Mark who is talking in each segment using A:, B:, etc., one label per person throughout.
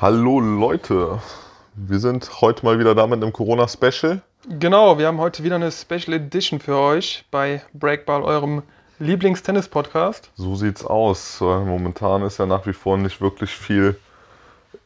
A: Hallo Leute, wir sind heute mal wieder da mit einem Corona-Special.
B: Genau, wir haben heute wieder eine Special Edition für euch bei Breakball, eurem Lieblingstennis-Podcast.
A: So sieht's aus. Momentan ist ja nach wie vor nicht wirklich viel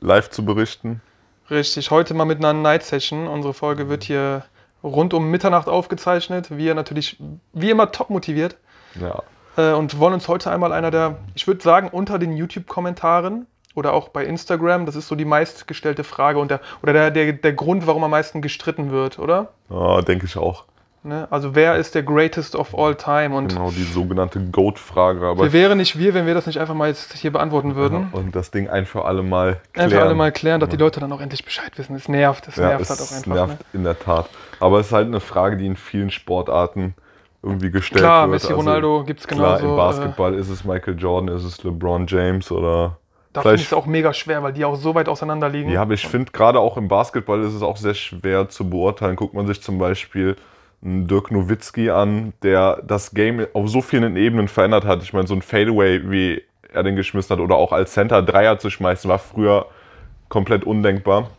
A: live zu berichten.
B: Richtig, heute mal mit einer Night-Session. Unsere Folge wird hier rund um Mitternacht aufgezeichnet. Wir natürlich wie immer top motiviert.
A: Ja.
B: Äh, und wollen uns heute einmal einer der, ich würde sagen, unter den YouTube-Kommentaren oder auch bei Instagram, das ist so die meistgestellte Frage und der, oder der, der, der Grund, warum am meisten gestritten wird, oder?
A: Ja, denke ich auch.
B: Ne? Also wer ist der greatest of all time? Und
A: Genau, die sogenannte Goat-Frage.
B: Wir wären nicht wir, wenn wir das nicht einfach mal jetzt hier beantworten würden.
A: und das Ding ein für alle Mal klären.
B: Einfach alle mal klären, dass die Leute dann auch endlich Bescheid wissen. Es nervt, es
A: Ja,
B: nervt
A: es
B: halt auch einfach.
A: nervt
B: Ne?
A: in der Tat. Aber es ist halt eine Frage, die in vielen Sportarten irgendwie gestellt
B: Klar,
A: wird.
B: Messi,
A: Also
B: Ronaldo gibt es
A: Klar,
B: genauso.
A: im
B: äh,
A: Basketball ist es Michael Jordan, ist es LeBron James oder
B: Da finde ich es auch mega schwer, weil die auch so weit auseinander liegen.
A: Ja, aber ich finde gerade auch im Basketball ist es auch sehr schwer zu beurteilen. Guckt man sich zum Beispiel einen Dirk Nowitzki an, der das Game auf so vielen Ebenen verändert hat. Ich meine, so ein Fadeaway, wie er den geschmissen hat, oder auch als Center Dreier zu schmeißen, war früher komplett undenkbar.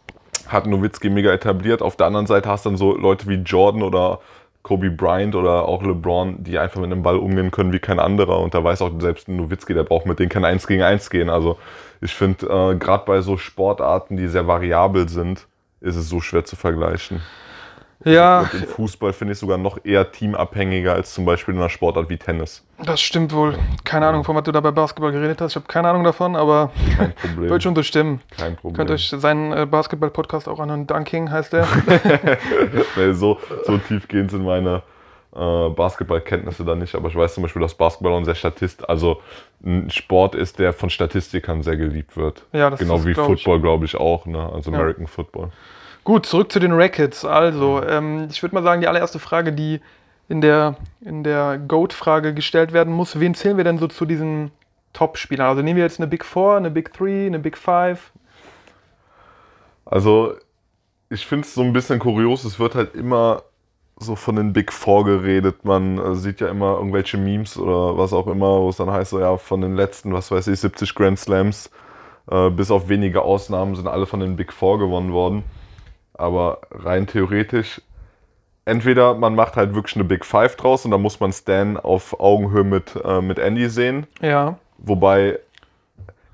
A: Hat Nowitzki mega etabliert. Auf der anderen Seite hast du dann so Leute wie Jordan oder Kobe Bryant oder auch LeBron, die einfach mit einem Ball umgehen können wie kein anderer. Und da weiß auch selbst Nowitzki, der braucht mit denen kein 1 gegen 1 gehen. Also ich finde, äh, gerade bei so Sportarten, die sehr variabel sind, ist es so schwer zu vergleichen.
B: Ja,
A: Und im Fußball finde ich sogar noch eher teamabhängiger als zum Beispiel in einer Sportart wie Tennis.
B: das stimmt wohl. Keine Ahnung, von was du da bei Basketball geredet hast. Ich habe keine Ahnung davon, aber
A: Kein Problem.
B: wird schon so stimmen.
A: Kein Problem.
B: Könnt euch seinen äh, Basketball-Podcast auch anhören. Dunking heißt der.
A: Nee, so, so tiefgehend sind meine äh, Basketballkenntnisse da nicht, aber ich weiß zum Beispiel, dass Basketball ein sehr Statist, also ein Sport ist, der von Statistikern sehr geliebt wird.
B: Ja, das
A: genau
B: ist,
A: wie. Football, glaube ich, auch, ne? also
B: Ja.
A: American Football.
B: Gut, zurück zu den Rackets. Also, ähm, ich würde mal sagen, die allererste Frage, die in der, in der GOAT-Frage gestellt werden muss, wen zählen wir denn so zu diesen Top-Spielern? Also nehmen wir jetzt eine Big Four, eine Big Three, eine Big Five?
A: Also, ich finde es so ein bisschen kurios, es wird halt immer so von den Big Four geredet. Man äh, sieht ja immer irgendwelche Memes oder was auch immer, wo es dann heißt, so ja, von den letzten, was weiß ich, 70 Grand Slams, äh, bis auf wenige Ausnahmen sind alle von den Big Four gewonnen worden. Aber rein theoretisch, entweder man macht halt wirklich eine Big Five draus und da muss man Stan auf Augenhöhe mit, äh, mit Andy sehen.
B: Ja.
A: Wobei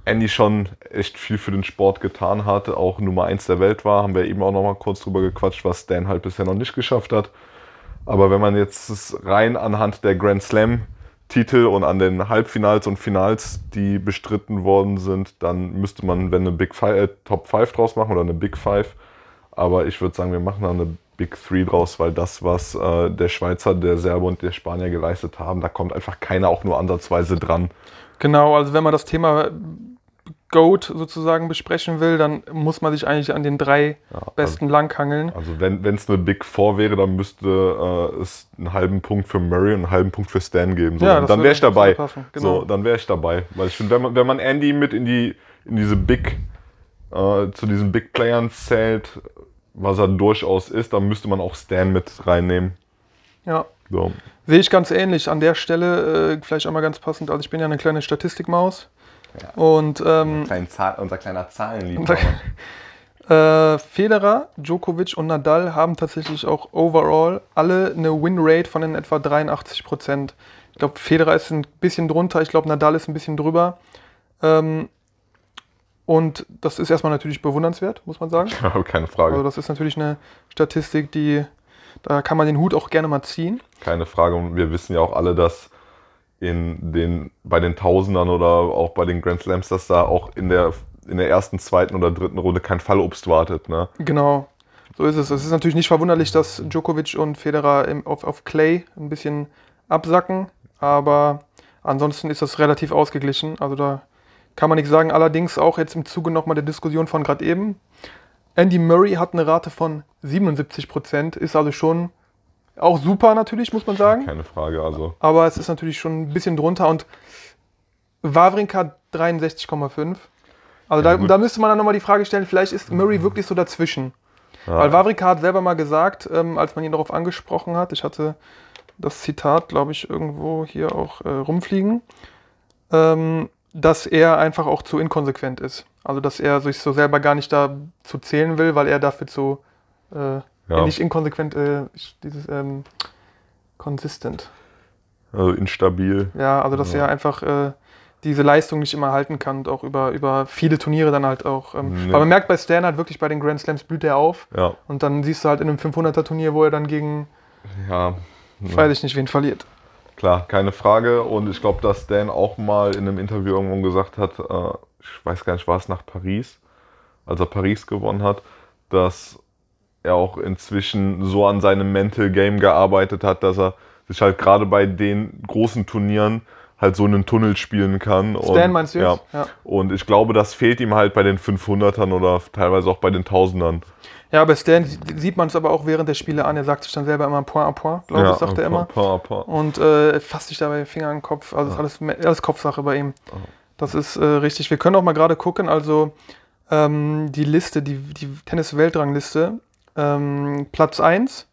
A: Andy schon echt viel für den Sport getan hat, auch Nummer 1 der Welt war, haben wir eben auch noch mal kurz drüber gequatscht, was Stan halt bisher noch nicht geschafft hat. Aber wenn man jetzt rein anhand der Grand Slam Titel und an den Halbfinals und Finals, die bestritten worden sind, dann müsste man, wenn eine Big Five, äh, Top 5 draus machen oder eine Big Five. Aber ich würde sagen, wir machen da eine Big Three draus, weil das, was äh, der Schweizer, der Serbe und der Spanier geleistet haben, da kommt einfach keiner auch nur ansatzweise dran.
B: Genau, also wenn man das Thema GOAT sozusagen besprechen will, dann muss man sich eigentlich an den drei
A: Ja,
B: besten langhangeln.
A: Also wenn es eine Big Four wäre, dann müsste äh, es einen halben Punkt für Murray und einen halben Punkt für Stan geben. So,
B: Ja,
A: dann wäre ich dabei.
B: genau.
A: So, dann wäre ich dabei. Weil ich finde, wenn man, wenn man Andy mit in die in diese Big äh, zu diesen Big Playern zählt, was er durchaus ist, dann müsste man auch Stan mit reinnehmen.
B: Ja.
A: So.
B: Sehe ich ganz ähnlich. An der Stelle äh, vielleicht einmal ganz passend. Also ich bin ja eine kleine Statistikmaus. Und ähm,
A: Zahl, unser kleiner
B: Zahlenliebhaber. äh, Federer, Djokovic und Nadal haben tatsächlich auch overall alle eine Winrate von in etwa 83 Prozent. Ich glaube, Federer ist ein bisschen drunter, ich glaube, Nadal ist ein bisschen drüber. Ähm, und das ist erstmal natürlich bewundernswert, muss man sagen.
A: Keine Frage.
B: Also das ist natürlich eine Statistik, die da kann man den Hut auch gerne mal ziehen.
A: Keine Frage. Und wir wissen ja auch alle, dass in den, bei den Tausendern oder auch bei den Grand Slams, dass da auch in der, in der ersten, zweiten oder dritten Runde kein Fallobst wartet. Ne?
B: Genau, so ist es. Es ist natürlich nicht verwunderlich, dass Djokovic und Federer im, auf, auf Clay ein bisschen absacken, aber ansonsten ist das relativ ausgeglichen. Also da kann man nichts sagen. Allerdings auch jetzt im Zuge nochmal der Diskussion von gerade eben. Andy Murray hat eine Rate von 77 Prozent, ist also schon auch super natürlich, muss man sagen.
A: Keine Frage. Also
B: Aber es ist natürlich schon ein bisschen drunter und Wawrinka 63,5. Also da,
A: gut.
B: da müsste man dann nochmal die Frage stellen, vielleicht ist Murray wirklich so dazwischen.
A: Ja.
B: Weil Wawrinka hat selber mal gesagt, ähm, als man ihn darauf angesprochen hat, ich hatte das Zitat, glaube ich, irgendwo hier auch äh, rumfliegen. Ähm, dass er einfach auch zu inkonsequent ist. Also dass er sich so selber gar nicht da zu zählen will, weil er dafür zu äh,
A: Ja.
B: nicht inkonsequent, äh, dieses ähm, consistent.
A: Also instabil.
B: Ja, also dass
A: Ja.
B: er einfach äh, diese Leistung nicht immer halten kann und auch über, über viele Turniere dann halt auch. Ähm,
A: Nee.
B: Weil man merkt bei Stan halt wirklich bei den Grand Slams blüht er auf
A: Ja.
B: und dann siehst du halt in einem 500er Turnier, wo er dann gegen,
A: Ja.
B: weiß ich nicht, wen verliert.
A: Klar, keine Frage. Und ich glaube, dass Dan auch mal in einem Interview irgendwo gesagt hat, äh, ich weiß gar nicht, war es nach Paris, als er Paris gewonnen hat, dass er auch inzwischen so an seinem Mental Game gearbeitet hat, dass er sich halt gerade bei den großen Turnieren halt so einen Tunnel spielen kann.
B: Stan
A: und,
B: meinst du
A: ja.
B: jetzt? Ja.
A: Und ich glaube, das fehlt ihm halt bei den 500ern oder teilweise auch bei den 1000ern.
B: Ja, bei Stan sie- sieht man es aber auch während der Spiele an. Er sagt sich dann selber immer point à point, glaube ich, sagt er immer.
A: Pa, pa, pa.
B: Und äh, fasst sich dabei den Finger an den Kopf. Also ist alles, alles Kopfsache bei ihm. Das ist äh, richtig. Wir können auch mal gerade gucken. Also ähm, die Liste, die, die Tennis-Weltrangliste. Ähm, Platz 1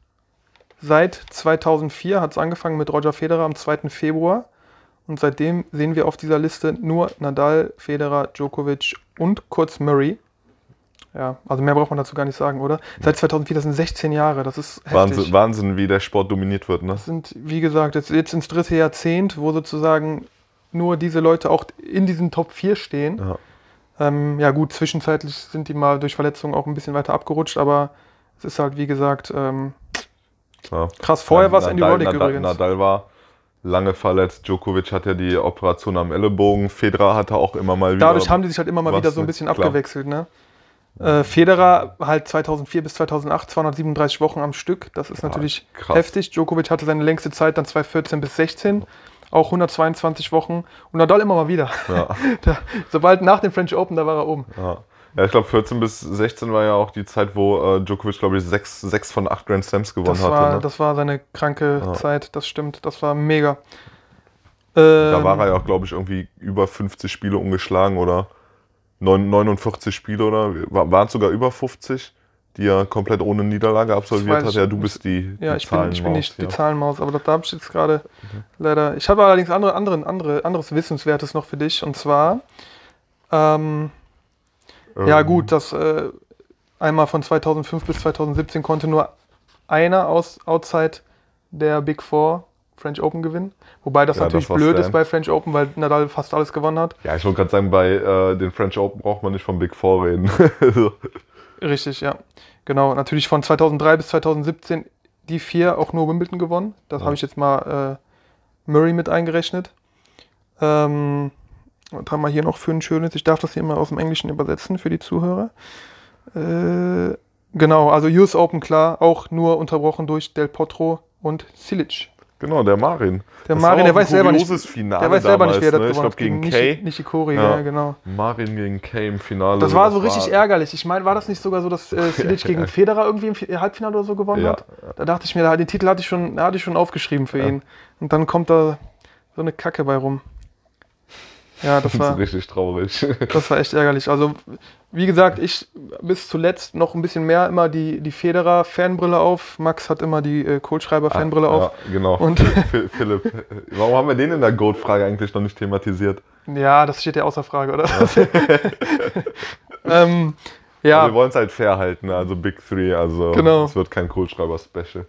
B: seit 2004 hat es angefangen mit Roger Federer am 2. Februar. Und seitdem sehen wir auf dieser Liste nur Nadal, Federer, Djokovic und kurz Murray. Ja, also mehr braucht man dazu gar nicht sagen, oder? Seit 2004, das sind 16 Jahre, das ist.
A: Wahnsinn, Wahnsinn, wie der Sport dominiert wird. Ne?
B: Das sind, wie gesagt, jetzt, jetzt ins dritte Jahrzehnt, wo sozusagen nur diese Leute auch in diesen Top 4 stehen.
A: Ja.
B: Ähm, ja gut, zwischenzeitlich sind die mal durch Verletzungen auch ein bisschen weiter abgerutscht, aber es ist halt, wie gesagt, ähm, krass. Vorher war es
A: Nadal-
B: Andy Roddick übrigens.
A: Nadal war lange verletzt. Djokovic hat ja die Operation am Ellenbogen. Federer hatte auch immer mal wieder.
B: Dadurch haben die sich halt immer mal wieder so ein
A: mit-
B: bisschen
A: klar.
B: abgewechselt. Ne? Äh, Federer halt 2004 bis 2008 237 Wochen am Stück. Das ist natürlich
A: krass.
B: heftig. Djokovic hatte seine längste Zeit dann 2014 bis 16. Auch 122 Wochen. Und Nadal immer mal wieder.
A: Ja,
B: Da, sobald nach dem French Open, da war er oben.
A: ja. Ja ich glaube 14 bis 16 war ja auch die Zeit, wo äh, Djokovic, glaube ich, sechs, sechs von acht Grand Slams gewonnen
B: Das
A: hatte.
B: war,
A: ne?
B: das war seine kranke
A: Ja.
B: Zeit, das stimmt. Das war mega.
A: da
B: Ähm,
A: war er ja auch, glaube ich, irgendwie über 50 Spiele ungeschlagen oder neun- 49 Spiele oder waren es sogar über 50, die er komplett ohne Niederlage absolviert hat. Ja, du bist die,
B: Ja,
A: die
B: ich bin, ich bin nicht
A: Zahlenmaus,
B: die Zahlenmaus, aber da, habe ich jetzt gerade leider. Ich habe allerdings andere, andere, andere, anderes Wissenswertes noch für dich. Und zwar, ähm,
A: ja. Ähm,
B: gut, das äh, einmal von 2005 bis 2017 konnte nur einer aus outside der Big Four French Open gewinnen. Wobei das
A: Ja,
B: natürlich
A: das
B: blöd
A: Stan.
B: ist bei French Open, weil Nadal fast alles gewonnen hat.
A: Ja, ich wollte gerade sagen, bei äh, den French Open braucht man nicht vom Big Four reden. So.
B: Richtig, ja. Genau, natürlich von 2003 bis 2017 die vier auch nur Wimbledon gewonnen. Das
A: Ja.
B: habe ich jetzt mal äh, Murray mit eingerechnet. Ähm, was haben wir hier noch für ein schönes? Ich darf das hier mal aus dem Englischen übersetzen für die Zuhörer. Äh, genau, also US Open klar, auch nur unterbrochen durch Del Potro und Silic.
A: genau, der Marin.
B: Der
A: Das
B: Marin, der weiß selber nicht.
A: Finale
B: Der weiß selber nicht, wer das
A: damals, ne?
B: gewonnen
A: Ich glaube gegen Kay.
B: Nishikori,
A: Ja.
B: ja, genau.
A: Marin gegen Kay im Finale.
B: Das war so richtig
A: war-
B: ärgerlich. Ich meine, war das nicht sogar so, dass äh, Silic gegen Federer irgendwie im Fi- Halbfinale oder so gewonnen
A: Ja,
B: hat? Da dachte ich mir, den Titel hatte ich schon, hatte ich schon aufgeschrieben für
A: Ja.
B: ihn. Und dann kommt da so eine Kacke bei rum. Ja, das
A: Das
B: war,
A: ist richtig traurig.
B: das war echt ärgerlich. Also, wie gesagt, ich bis zuletzt noch ein bisschen mehr immer die, die Federer-Fanbrille auf. Max hat immer die äh, Kohlschreiber-Fanbrille auf.
A: Ja, genau.
B: Und-
A: Phil- Philipp, warum haben wir den in der Goat-Frage eigentlich noch nicht thematisiert?
B: Ja, das steht ja außer Frage, oder? ähm, ja.
A: Also wir wollen es halt fair halten, also Big Three, also
B: Genau.
A: es wird kein Coolschreiber-Special.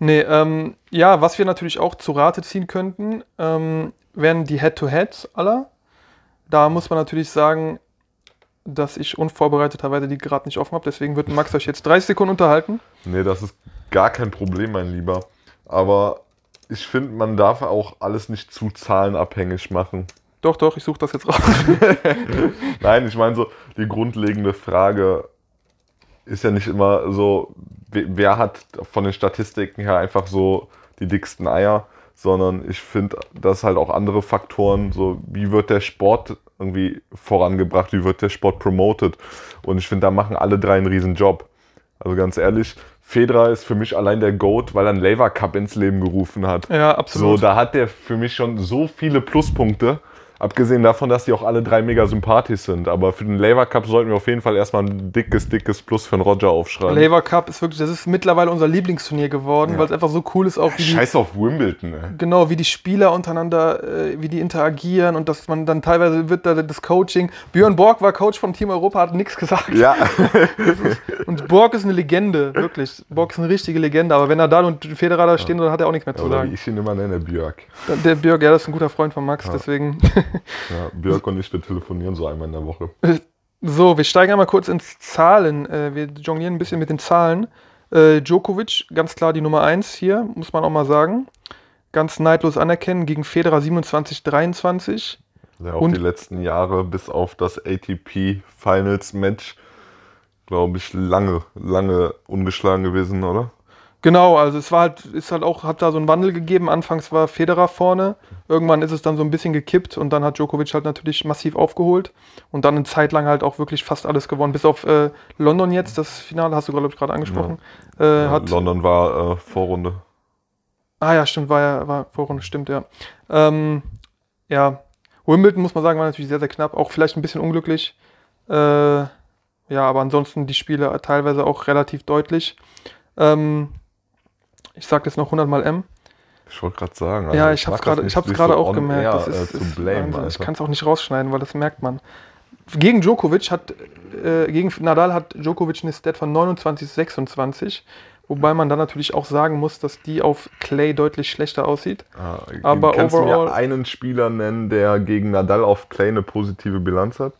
B: Nee, ähm, ja, was wir natürlich auch zu Rate ziehen könnten, ähm, wären die Head-to-Heads aller. Da muss man natürlich sagen, dass ich unvorbereiteterweise die gerade nicht offen habe. Deswegen wird Max euch jetzt 30 Sekunden unterhalten.
A: Nee, das ist gar kein Problem, mein Lieber. Aber ich finde, man darf auch alles nicht zu zahlenabhängig machen.
B: Doch, doch, ich suche das jetzt raus.
A: Nein, ich meine so, die grundlegende Frage ist ja nicht immer so, we- wer hat von den Statistiken her einfach so die dicksten Eier, sondern ich finde, dass halt auch andere Faktoren, so wie wird der Sport irgendwie vorangebracht, wie wird der Sport promoted. Und ich finde, da machen alle drei einen riesen Job. Also ganz ehrlich, Federer ist für mich allein der GOAT, weil er einen Lever Cup ins Leben gerufen hat.
B: ja,
A: So,
B: absolut.
A: da hat der für mich schon so viele Pluspunkte. Abgesehen davon, dass die auch alle drei mega sympathisch sind. Aber für den Lever Cup sollten wir auf jeden Fall erstmal ein dickes, dickes Plus für den Roger aufschreiben.
B: Lever Cup ist wirklich, das ist mittlerweile unser Lieblingsturnier geworden,
A: Ja.
B: weil es einfach so cool ist, auch wie die,
A: Scheiß auf Wimbledon, ey.
B: genau, wie die Spieler untereinander, äh, wie die interagieren und dass man dann teilweise wird da das Coaching. Björn Borg war Coach vom Team Europa, hat nichts gesagt.
A: Ja,
B: Und Borg ist eine Legende, wirklich. Borg ist eine richtige Legende, aber wenn Nadal und Federer da stehen, dann hat er auch nichts mehr zu
A: wie
B: sagen.
A: ich ihn immer nenne, Björk.
B: Der Björk, ja, das ist ein guter Freund von Max, deswegen.
A: Ja, Björk und ich, wir telefonieren so einmal in der Woche.
B: So, wir steigen einmal kurz ins Zahlen. Äh, wir jonglieren ein bisschen mit den Zahlen. Äh, Djokovic, ganz klar die Nummer 1 hier, muss man auch mal sagen. Ganz neidlos anerkennen, gegen Federer 27, 23.
A: Ja, auch
B: Und-
A: die letzten Jahre bis auf das ATP Finals Match, glaube ich, lange, lange ungeschlagen gewesen, oder?
B: Genau, also es war halt, ist halt auch, hat da so einen Wandel gegeben. Anfangs war Federer vorne, irgendwann ist es dann so ein bisschen gekippt und dann hat Djokovic halt natürlich massiv aufgeholt und dann eine Zeit lang halt auch wirklich fast alles gewonnen. Bis auf äh, London jetzt, das Finale hast du, glaube ich, gerade angesprochen. Äh,
A: Ja,
B: hat,
A: London war äh, Vorrunde.
B: Ah ja, stimmt, war ja, war Vorrunde, stimmt, ja. Ähm, ja, Wimbledon muss man sagen, war natürlich sehr, sehr knapp, auch vielleicht ein bisschen unglücklich. Äh, ja, aber ansonsten die Spiele teilweise auch relativ deutlich. Ähm, ich sag jetzt noch 100 mal M.
A: Ich wollte gerade sagen.
B: ja,
A: also
B: ich
A: das
B: gerade,
A: nicht,
B: ich hab's
A: sich
B: gerade
A: so
B: auch gemerkt.
A: air,
B: Das ist,
A: äh,
B: ist
A: blame.
B: Ich kann es auch nicht rausschneiden, weil das merkt man. Gegen Djokovic hat, äh, gegen Nadal hat Djokovic eine Stat von 29, 26. Wobei man dann natürlich auch sagen muss, dass die auf Clay deutlich schlechter aussieht.
A: Ah,
B: Aber
A: kannst du
B: overall-
A: mir einen Spieler nennen, der gegen Nadal auf Clay eine positive Bilanz hat?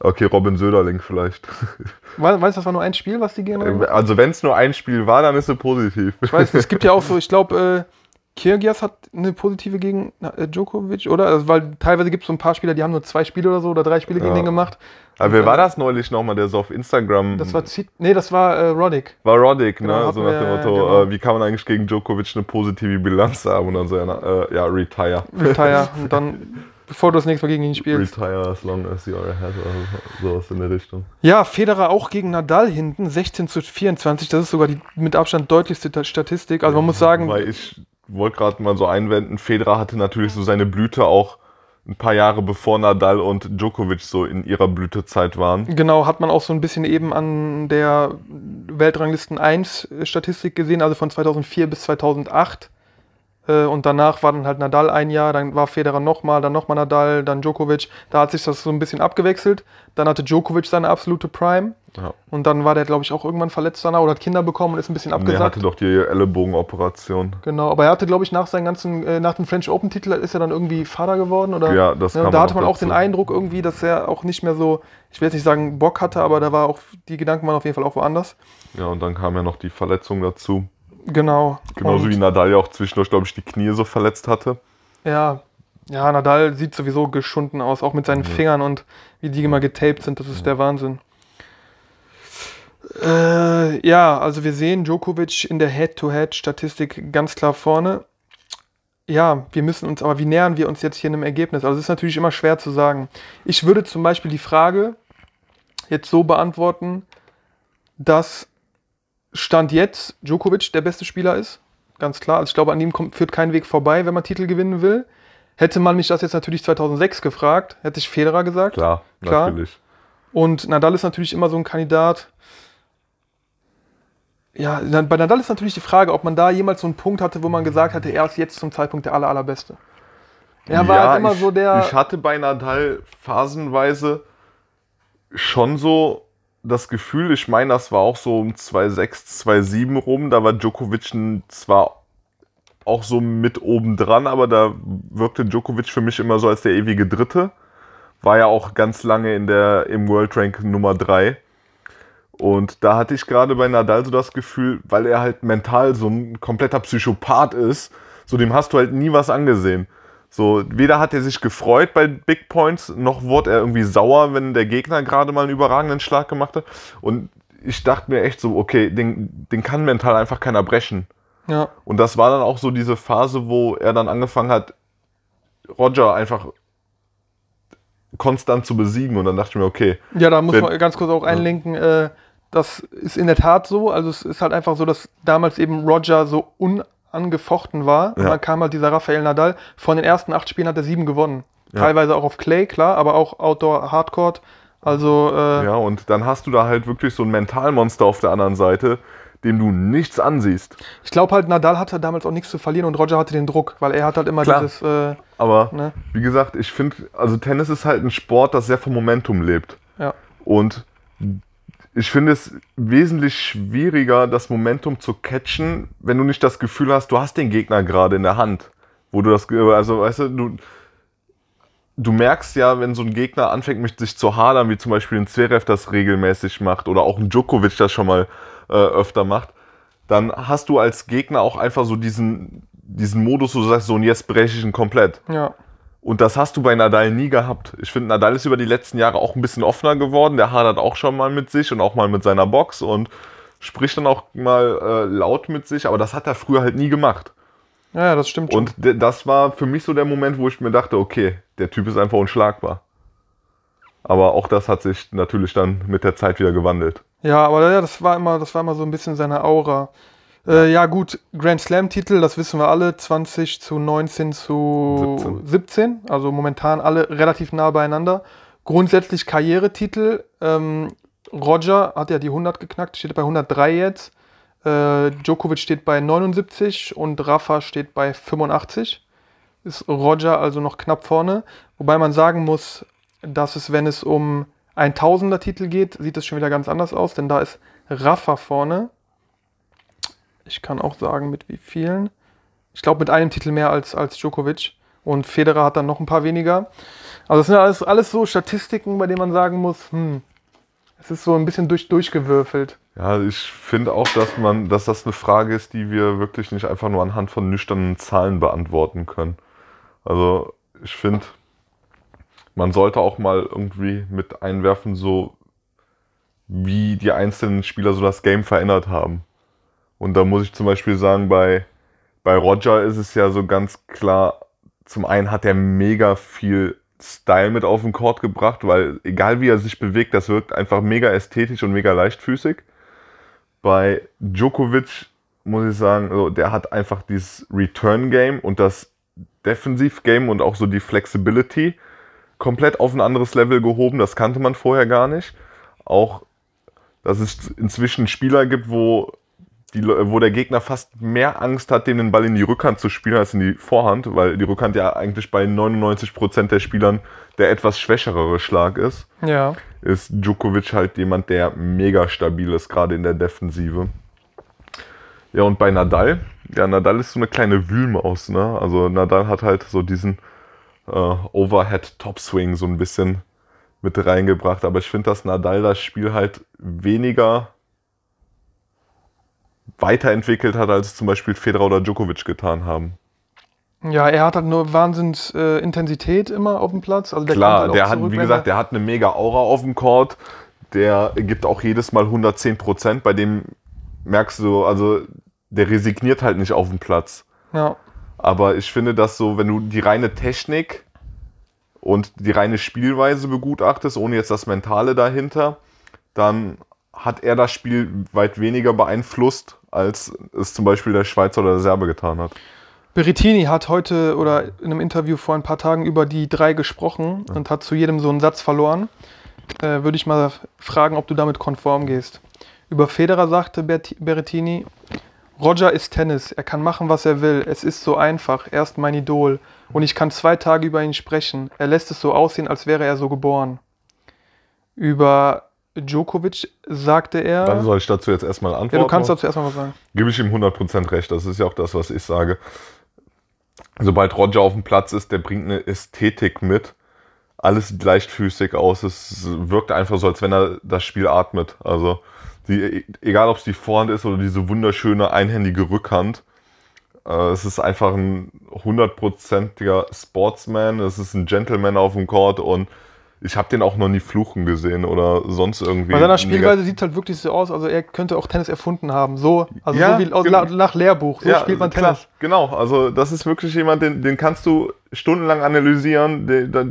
A: Okay, Robin Söderling vielleicht.
B: We- Weißt du, das war nur ein Spiel, was die gegen
A: Also wenn es nur ein Spiel war, dann ist es positiv.
B: Ich weiß, es gibt ja auch so, ich glaube, äh, Kyrgios hat eine positive gegen äh, Djokovic, oder? Also, weil teilweise gibt es so ein paar Spieler, die haben nur zwei Spiele oder so oder drei Spiele gegen
A: Ja.
B: den gemacht.
A: Aber wer war das neulich nochmal, der so auf Instagram
B: Das war Zit nee, das war äh, Roddick.
A: war Roddick, ne?
B: Genau, hatten
A: so nach dem Motto,
B: genau.
A: äh, wie kann man eigentlich gegen Djokovic eine positive Bilanz haben? Und dann so, ja, äh, ja retire.
B: Retire. Und dann, bevor du das nächste Mal gegen ihn spielst.
A: Retire as long as you are ahead oder sowas in der Richtung.
B: Ja, Federer auch gegen Nadal hinten, 16 zu 24. Das ist sogar die mit Abstand deutlichste Ta- Statistik. Also man muss sagen,
A: Weil ich wollte gerade mal so einwenden, Federer hatte natürlich so seine Blüte auch ein paar Jahre bevor Nadal und Djokovic so in ihrer Blütezeit waren.
B: Genau, hat man auch so ein bisschen eben an der Weltranglisten 1 Statistik gesehen, also von 2004 bis 2008. Äh, Und danach war dann halt Nadal ein Jahr, dann war Federer nochmal, dann nochmal Nadal, dann Djokovic. Da hat sich das so ein bisschen abgewechselt. Dann hatte Djokovic seine absolute Prime.
A: Ja.
B: Und dann war der, glaube ich, auch irgendwann verletzt danach oder hat Kinder bekommen und ist ein bisschen abgesagt.
A: hatte doch die Ellenbogenoperation.
B: Genau, aber er hatte, glaube ich, nach seinen ganzen, äh, nach dem French Open-Titel ist er dann irgendwie Vater geworden, oder?
A: Ja, das kam
B: Da hatte man auch
A: dazu.
B: den Eindruck irgendwie, dass er auch nicht mehr so, ich will jetzt nicht sagen Bock hatte, aber da war auch, die Gedanken waren auf jeden Fall auch woanders.
A: Ja, und dann kam ja noch die Verletzung dazu.
B: Genau.
A: Genauso
B: Und,
A: wie Nadal ja auch zwischendurch, glaube ich, die Knie so verletzt hatte.
B: Ja, ja, Nadal sieht sowieso geschunden aus, auch mit seinen Fingern und wie die immer getaped sind, das ist der Wahnsinn. Äh, ja, also wir sehen Djokovic in der Head-to-Head-Statistik ganz klar vorne. Ja, wir müssen uns, aber wie nähern wir uns jetzt hier einem Ergebnis? Also es ist natürlich immer schwer zu sagen. Ich würde zum Beispiel die Frage jetzt so beantworten, dass Stand jetzt Djokovic der beste Spieler ist. Ganz klar. Also ich glaube, an ihm kommt, führt kein Weg vorbei, wenn man Titel gewinnen will. Hätte man mich das jetzt natürlich 2006 gefragt, hätte ich Federer gesagt.
A: Klar,
B: Klar.
A: natürlich.
B: Und Nadal ist natürlich immer so ein Kandidat. Ja, bei Nadal ist natürlich die Frage, ob man da jemals so einen Punkt hatte, wo man gesagt hatte, er ist jetzt zum Zeitpunkt der aller, allerbeste. Er war
A: Ja,
B: halt immer
A: ich,
B: so der.
A: Ich hatte bei Nadal phasenweise schon so das Gefühl, ich meine, das war auch so um 2,6, 2,7 rum. Da war Djokovic zwar auch so mit oben dran, aber da wirkte Djokovic für mich immer so als der ewige Dritte. War ja auch ganz lange in der, im World Rank Nummer 3. Und da hatte ich gerade bei Nadal so das Gefühl, weil er halt mental so ein kompletter Psychopath ist, so dem hast du halt nie was angesehen. So, weder hat er sich gefreut bei Big Points, noch wurde er irgendwie sauer, wenn der Gegner gerade mal einen überragenden Schlag gemacht hat. Und ich dachte mir echt so, okay, den, den kann mental einfach keiner brechen.
B: ja,
A: Und das war dann auch so diese Phase, wo er dann angefangen hat, Roger einfach konstant zu besiegen. Und dann dachte ich mir, okay,
B: ja, da muss
A: Wenn-
B: man ganz kurz auch einlenken. Äh, das ist in der Tat so. Also es ist halt einfach so, dass damals eben Roger so unangefochten war. Und
A: Ja.
B: dann kam halt dieser Rafael Nadal. Von den ersten acht Spielen hat er sieben gewonnen.
A: Ja.
B: Teilweise auch auf Clay, klar, aber auch Outdoor Hardcourt. Also, äh,
A: Ja, und dann hast du da halt wirklich so ein Mentalmonster auf der anderen Seite, dem du nichts ansiehst.
B: ich glaube halt, Nadal hatte damals auch nichts zu verlieren und Roger hatte den Druck, weil er hat halt immer
A: Klar.
B: dieses, äh,
A: Aber
B: ne,
A: wie gesagt, ich finde, also Tennis ist halt ein Sport, das sehr vom Momentum lebt.
B: ja.
A: Und ich finde es wesentlich schwieriger, das Momentum zu catchen, wenn du nicht das Gefühl hast, du hast den Gegner gerade in der Hand. Wo du das, also weißt du, du, du merkst ja, wenn so ein Gegner anfängt, mit sich zu hadern, wie zum Beispiel ein Zverev das regelmäßig macht oder auch ein Djokovic das schon mal äh, öfter macht, dann hast du als Gegner auch einfach so diesen, diesen Modus, wo du sagst, so und jetzt breche ich ihn komplett.
B: Ja.
A: Und das hast du bei Nadal nie gehabt. Ich finde, Nadal ist über die letzten Jahre auch ein bisschen offener geworden. Der hadert auch schon mal mit sich und auch mal mit seiner Box und spricht dann auch mal äh, laut mit sich. Aber das hat er früher halt nie gemacht.
B: Ja, das stimmt schon.
A: Und das war für mich so der Moment, wo ich mir dachte, okay, der Typ ist einfach unschlagbar. Aber auch das hat sich natürlich dann mit der Zeit wieder gewandelt.
B: Ja, aber das war immer, das war immer so ein bisschen seine Aura. Äh, ja, gut, Grand Slam-Titel, das wissen wir alle, 20 zu 19 zu 17.
A: 17.
B: also momentan alle relativ nah beieinander. Grundsätzlich Karrieretitel. Ähm, Roger hat ja die 100 geknackt, steht bei 103 jetzt. Äh, Djokovic steht bei 79 und Rafa steht bei 85. Ist Roger also noch knapp vorne. Wobei man sagen muss, dass es, wenn es um ein Tausender-Titel geht, sieht es schon wieder ganz anders aus, denn da ist Rafa vorne. Ich kann auch sagen, mit wie vielen. Ich glaube, mit einem Titel mehr als, als Djokovic. Und Federer hat dann noch ein paar weniger. Also, das sind alles, alles so Statistiken, bei denen man sagen muss, hm, es ist so ein bisschen durch, durchgewürfelt.
A: Ja, ich finde auch, dass man, dass das eine Frage ist, die wir wirklich nicht einfach nur anhand von nüchternen Zahlen beantworten können. Also ich finde, man sollte auch mal irgendwie mit einwerfen, so wie die einzelnen Spieler so das Game verändert haben. Und da muss ich zum Beispiel sagen, bei, bei Roger ist es ja so ganz klar, zum einen hat er mega viel Style mit auf den Court gebracht, weil egal wie er sich bewegt, das wirkt einfach mega ästhetisch und mega leichtfüßig. Bei Djokovic muss ich sagen, also der hat einfach dieses Return-Game und das Defensiv-Game und auch so die Flexibility komplett auf ein anderes Level gehoben. Das kannte man vorher gar nicht. Auch, dass es inzwischen Spieler gibt, wo, die, wo der Gegner fast mehr Angst hat, dem den Ball in die Rückhand zu spielen, als in die Vorhand, weil die Rückhand ja eigentlich bei 99% der Spielern der etwas schwächere Schlag ist
B: Ja.
A: ist Djokovic halt jemand, der mega stabil ist, gerade in der Defensive. Ja, und bei Nadal, ja, Nadal ist so eine kleine Wühlmaus, ne? Also Nadal hat halt so diesen äh, Overhead-Topswing so ein bisschen mit reingebracht, aber ich finde, dass Nadal das Spiel halt weniger weiterentwickelt hat, als zum Beispiel Federer oder Djokovic getan haben.
B: Ja, er hat halt nur Wahnsinns äh, Intensität immer auf dem Platz. Also der
A: Klar,
B: halt
A: der hat,
B: zurück,
A: wie gesagt,
B: er-
A: der hat eine mega Aura auf dem Court. Der gibt auch jedes Mal 110 Prozent. Bei dem merkst du, also der resigniert halt nicht auf dem Platz.
B: Ja.
A: Aber ich finde, dass so, wenn du die reine Technik und die reine Spielweise begutachtest, ohne jetzt das Mentale dahinter, dann hat er das Spiel weit weniger beeinflusst, als es zum Beispiel der Schweizer oder der Serbe getan hat.
B: Berrettini hat heute oder in einem Interview vor ein paar Tagen über die drei gesprochen und hat zu jedem so einen Satz verloren. Äh, Würde ich mal fragen, ob du damit konform gehst. Über Federer sagte Berti- Berrettini, Roger ist Tennis, er kann machen, was er will, es ist so einfach, er ist mein Idol und ich kann zwei Tage über ihn sprechen. Er lässt es so aussehen, als wäre er so geboren. Über Djokovic sagte er,
A: Dann soll ich dazu jetzt erstmal antworten.
B: ja, du kannst dazu erstmal was sagen.
A: Gebe ich ihm 100% recht. Das ist ja auch das, was ich sage. Sobald Roger auf dem Platz ist, der bringt eine Ästhetik mit. Alles sieht leichtfüßig aus. Es wirkt einfach so, als wenn er das Spiel atmet. Also, die, egal ob es die Vorhand ist oder diese wunderschöne einhändige Rückhand. Äh, es ist einfach ein hundertprozentiger Sportsman. Es ist ein Gentleman auf dem Court und ich habe den auch noch nie fluchen gesehen oder sonst irgendwie.
B: Bei seiner. Spielweise sieht es halt wirklich so aus, also er könnte auch Tennis erfunden haben. So, also
A: Ja,
B: so wie
A: genau.
B: nach Lehrbuch. So spielt man
A: klar,
B: Tennis.
A: Genau, also das ist wirklich jemand, den, den kannst du stundenlang analysieren. Da,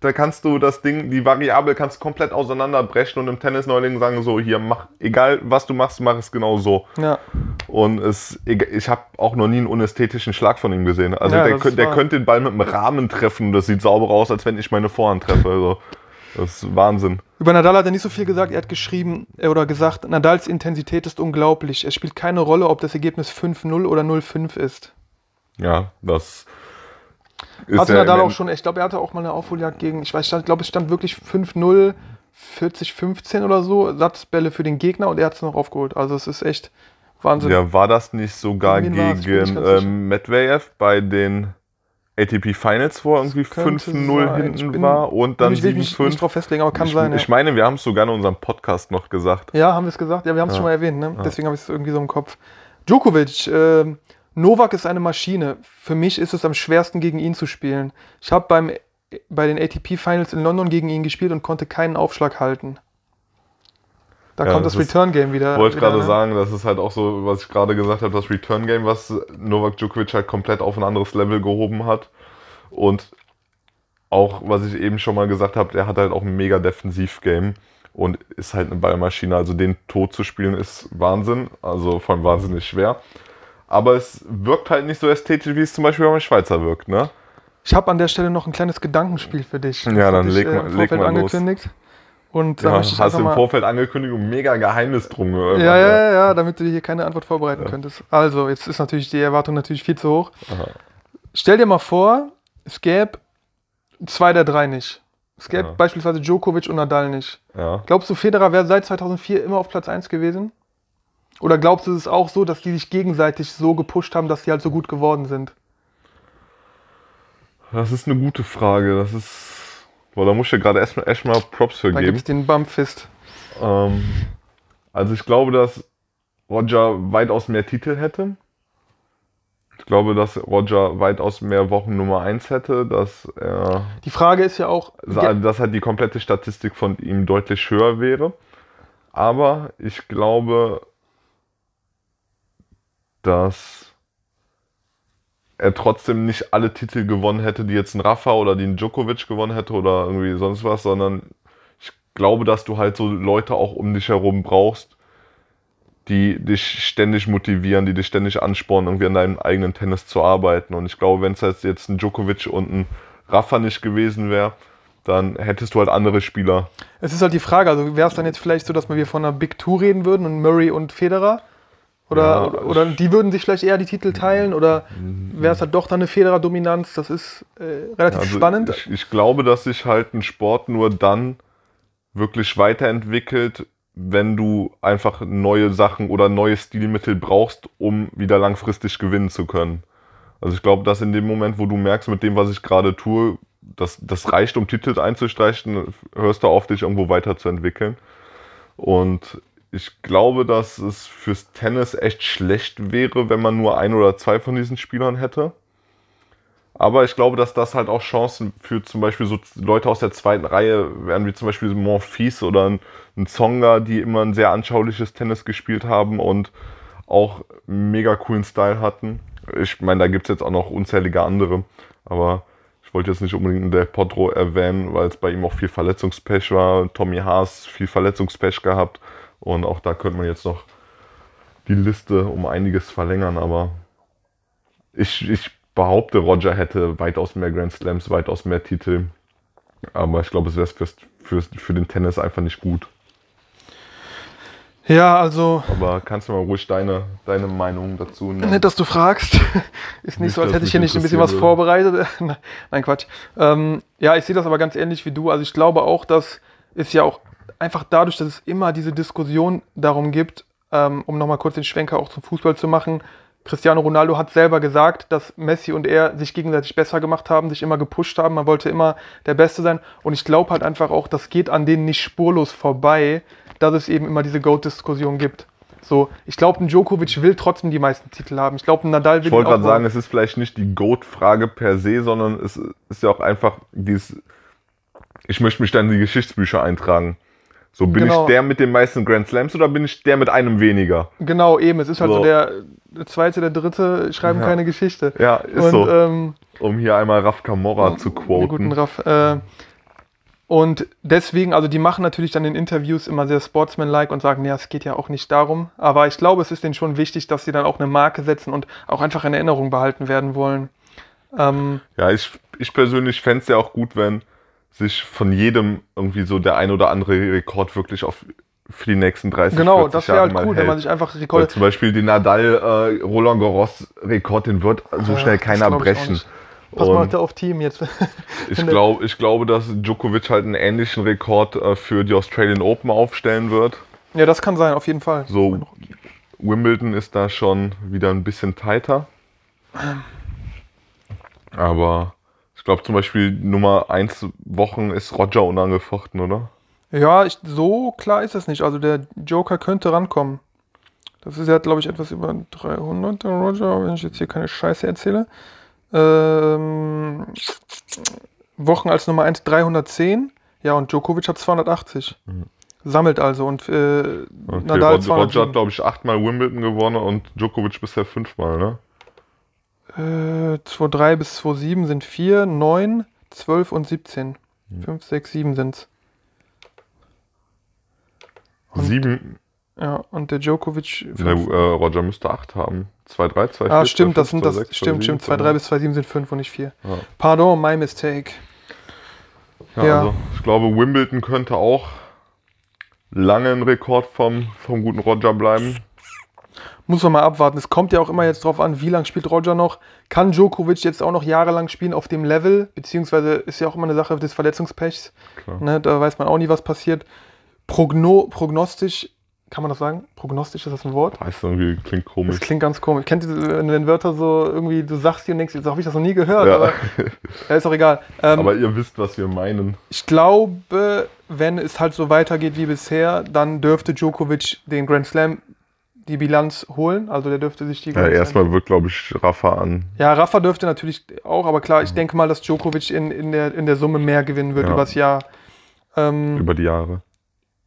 A: da, kannst du das Ding, die Variable kannst du komplett auseinanderbrechen und im Tennis-Neuling sagen so, hier, mach, egal was du machst, mach es genau so.
B: Ja.
A: Und es, ich habe auch noch nie einen unästhetischen Schlag von ihm gesehen. Also
B: Ja,
A: der, der könnte den Ball mit dem Rahmen treffen. Das sieht sauber aus, als wenn ich meine Vorhand treffe. Also, das ist Wahnsinn.
B: Über Nadal hat er nicht so viel gesagt. Er hat geschrieben äh, oder gesagt, Nadals Intensität ist unglaublich. Es spielt keine Rolle, ob das Ergebnis 5-0 oder 0-5 ist.
A: Ja, das
B: Hatte Nadal
A: im-
B: auch schon, ich glaube, er hatte auch mal eine Aufholjagd gegen, ich weiß, ich glaube, es stand wirklich 5-0, 40-15 oder so, Satzbälle für den Gegner und er hat es noch aufgeholt. Also es ist echt Wahnsinn.
A: Ja, war das nicht sogar
B: Gegen
A: ähm, Medvedev bei den ATP Finals, wo er irgendwie
B: könnte
A: 5-0
B: sein. Ich
A: hinten
B: bin-
A: war und dann
B: ich will mich nicht
A: 7-5?
B: drauf festlegen, aber kann
A: Ich,
B: sein.
A: ich
B: ja.
A: meine, wir haben es sogar in unserem Podcast noch gesagt.
B: ja, haben wir es gesagt? Ja, wir haben es
A: Ja.
B: schon mal erwähnt, ne? deswegen habe ich es irgendwie so im Kopf. Djokovic, ähm, Novak ist eine Maschine. Für mich ist es am schwersten, gegen ihn zu spielen. Ich habe beim bei den ATP Finals in London gegen ihn gespielt und konnte keinen Aufschlag halten. Da
A: Ja,
B: kommt
A: das
B: das, Return Game wieder.
A: Wollte ich gerade
B: ne?
A: sagen, das ist halt auch so, was ich gerade gesagt habe, das Return Game, was Novak Djokovic halt komplett auf ein anderes Level gehoben hat. Und auch, was ich eben schon mal gesagt habe, der hat halt auch ein mega Defensiv-Game und ist halt eine Ballmaschine. Also den tot zu spielen ist Wahnsinn, also vor allem wahnsinnig schwer. Aber es wirkt halt nicht so ästhetisch, wie es zum Beispiel beim Schweizer wirkt, ne?
B: Ich habe an der Stelle noch ein kleines Gedankenspiel für dich. Das
A: Ja, dann
B: ich,
A: leg
B: äh,
A: mal-
B: im
A: leg
B: Vorfeld
A: mal los.
B: angekündigt. Und da
A: Ja,
B: ich
A: hast du im Vorfeld angekündigt und mega Geheimnis drum. äh,
B: ja, ja, ja, ja, damit du dir hier keine Antwort vorbereiten könntest. Also, jetzt ist natürlich die Erwartung natürlich viel zu hoch.
A: Aha.
B: Stell dir mal vor, es gäbe zwei der drei nicht. Es gäbe
A: Ja.
B: beispielsweise Djokovic und Nadal nicht.
A: Ja.
B: Glaubst du, Federer wäre seit 2004 immer auf Platz 1 gewesen? Oder glaubst du es ist auch so, dass die sich gegenseitig so gepusht haben, dass sie halt so gut geworden sind?
A: Das ist eine gute Frage. Das ist. Boah, da muss ich dir gerade erstmal echt mal Props für
B: Da
A: geben.
B: gibt es den Bumpfist.
A: Ähm, also ich glaube, dass Roger weitaus mehr Titel hätte. Ich glaube, dass Roger weitaus mehr Wochen Nummer 1 hätte, dass er
B: Die Frage ist ja auch,
A: dass halt die komplette Statistik von ihm deutlich höher wäre. Aber ich glaube, dass er trotzdem nicht alle Titel gewonnen hätte, die jetzt ein Rafa oder die ein Djokovic gewonnen hätte oder irgendwie sonst was, sondern ich glaube, dass du halt so Leute auch um dich herum brauchst, die dich ständig motivieren, die dich ständig anspornen, irgendwie an deinem eigenen Tennis zu arbeiten. Und ich glaube, wenn es jetzt ein Djokovic und ein Rafa nicht gewesen wäre, dann hättest du halt andere Spieler.
B: Es ist halt die Frage, also wäre es dann jetzt vielleicht so, dass wir von einer Big Two reden würden und Murray und Federer? Oder,
A: Ja,
B: oder, oder die würden sich vielleicht eher die Titel teilen? Oder wäre es halt doch dann eine Federer-Dominanz? Das ist äh, relativ
A: Also
B: spannend.
A: Ich, ich glaube, dass sich halt ein Sport nur dann wirklich weiterentwickelt, wenn du einfach neue Sachen oder neue Stilmittel brauchst, um wieder langfristig gewinnen zu können. Also ich glaube, dass in dem Moment, wo du merkst, mit dem, was ich gerade tue, das, das reicht, um Titel einzustreichen, hörst du auf, dich irgendwo weiterzuentwickeln. Und ich glaube, dass es fürs Tennis echt schlecht wäre, wenn man nur ein oder zwei von diesen Spielern hätte. Aber ich glaube, dass das halt auch Chancen für zum Beispiel so Leute aus der zweiten Reihe wären, wie zum Beispiel Monfils oder ein, ein Zonga, die immer ein sehr anschauliches Tennis gespielt haben und auch mega coolen Style hatten. Ich meine, da gibt es jetzt auch noch unzählige andere, aber ich wollte jetzt nicht unbedingt Del Potro erwähnen, weil es bei ihm auch viel Verletzungspech war. Tommy Haas viel Verletzungspech gehabt und auch da könnte man jetzt noch die Liste um einiges verlängern, aber ich, ich behaupte, Roger hätte weitaus mehr Grand Slams, weitaus mehr Titel. Aber ich glaube, es wäre fürs, fürs, für den Tennis einfach nicht gut.
B: Ja, also
A: Aber kannst du mal ruhig deine, deine Meinung dazu nennen?
B: Nett, dass du fragst. Ist nicht,
A: Nicht,
B: so, als hätte ich hier nicht ein bisschen was vorbereitet. Nein, Quatsch. Ähm, ja, ich sehe das aber ganz ähnlich wie du. Also ich glaube auch, dass es ja auch einfach dadurch, dass es immer diese Diskussion darum gibt, ähm, um nochmal kurz den Schwenker auch zum Fußball zu machen. Cristiano Ronaldo hat selber gesagt, dass Messi und er sich gegenseitig besser gemacht haben, sich immer gepusht haben. Man wollte immer der Beste sein. Und ich glaube halt einfach auch, das geht an denen nicht spurlos vorbei, dass es eben immer diese GOAT-Diskussion gibt. So, ich glaube, ein Djokovic will trotzdem die meisten Titel haben. Ich glaube, ein Nadal will
A: Ich wollte gerade sagen, es ist vielleicht nicht die Goat-Frage per se, sondern es ist ja auch einfach dieses, ich möchte mich dann in die Geschichtsbücher eintragen. So, bin
B: Genau.
A: ich der mit den meisten Grand Slams oder bin ich der mit einem weniger?
B: Genau, eben. Es ist halt so,
A: So.
B: der, zweite, der dritte schreiben
A: Ja.
B: keine Geschichte.
A: Ja, ist
B: Und
A: so.
B: ähm,
A: um hier einmal Raf Kamora zu
B: den guten
A: quoten.
B: Raff. Äh, und deswegen, also die machen natürlich dann in Interviews immer sehr sportsmanlike und sagen, ja, es geht ja auch nicht darum. Aber ich glaube, es ist denen schon wichtig, dass sie dann auch eine Marke setzen und auch einfach in Erinnerung behalten werden wollen. Ähm,
A: Ja, ich, ich persönlich fände es ja auch gut, wenn sich von jedem irgendwie so der ein oder andere Rekord wirklich auf für die nächsten 30
B: genau,
A: 40
B: das wäre halt
A: mal
B: cool, wenn man sich einfach Rekorde.
A: zum Beispiel den Nadal äh, Roland Garros Rekord, den wird so
B: Ja,
A: schnell
B: das
A: keiner brechen.
B: Was
A: Und
B: macht er auf Team jetzt?
A: ich, glaub, ich glaube, dass Djokovic halt einen ähnlichen Rekord äh, für die Australian Open aufstellen wird.
B: ja, das kann sein, auf jeden Fall.
A: So Wimbledon ist da schon wieder ein bisschen tighter. Aber ich glaube zum Beispiel Nummer 1 Wochen ist Roger unangefochten, oder?
B: Ja, ich, so klar ist das nicht. Also der Joker könnte rankommen. Das ist ja, glaube ich, etwas über 300, der Roger, wenn ich jetzt hier keine Scheiße erzähle. Ähm, Wochen als Nummer 1 310. Ja, und Djokovic hat 280. Sammelt also. Und äh,
A: Okay,
B: Nadal
A: Roger, Roger
B: 207.
A: hat, glaube ich, achtmal Wimbledon gewonnen und Djokovic bisher fünfmal, ne?
B: Äh, 2,3 bis 2,7 sind 4, 9, 12 und 17.
A: Hm.
B: 5, 6, 7 sind's. Und-
A: Sieben.
B: Ja, und der Djokovic.
A: Ne, äh, Roger müsste acht haben. 2, 3, 2, 4,
B: Ah, stimmt, das
A: 2,
B: sind
A: 2,
B: das.
A: 6, 2,
B: stimmt,
A: 7,
B: stimmt. 2, 3 bis 2, 7 sind 5 und nicht 4.
A: Ja.
B: Pardon, my mistake.
A: Ja,
B: Ja.
A: Also, ich glaube, Wimbledon könnte auch lange ein Rekord vom, vom guten Roger bleiben.
B: Muss man mal abwarten. Es kommt ja auch immer jetzt drauf an, wie lange spielt Roger noch. Kann Djokovic jetzt auch noch jahrelang spielen auf dem Level? Beziehungsweise ist ja auch immer eine Sache des Verletzungspechs. Ne, da weiß man auch nie, was passiert. Progno prognostisch, kann man das sagen? Prognostisch ist das ein Wort?
A: Weiß irgendwie, klingt
B: Das
A: komisch.
B: klingt ganz komisch. Kennt ihr, wenn Wörter so irgendwie, du sagst die und denkst, jetzt habe ich das noch nie gehört,
A: Ja.
B: aber ja, ist auch egal. Ähm,
A: Aber ihr wisst, was wir meinen.
B: Ich glaube, wenn es halt so weitergeht wie bisher, dann dürfte Djokovic den Grand Slam die Bilanz holen. Also der dürfte sich die
A: Ja, erstmal wird, glaube ich, Rafa an.
B: Ja, Rafa dürfte natürlich auch, aber klar, ich denke mal, dass Djokovic in, in, der, in der Summe mehr gewinnen wird
A: Ja.
B: übers Jahr. Ähm, über,
A: über die Jahre.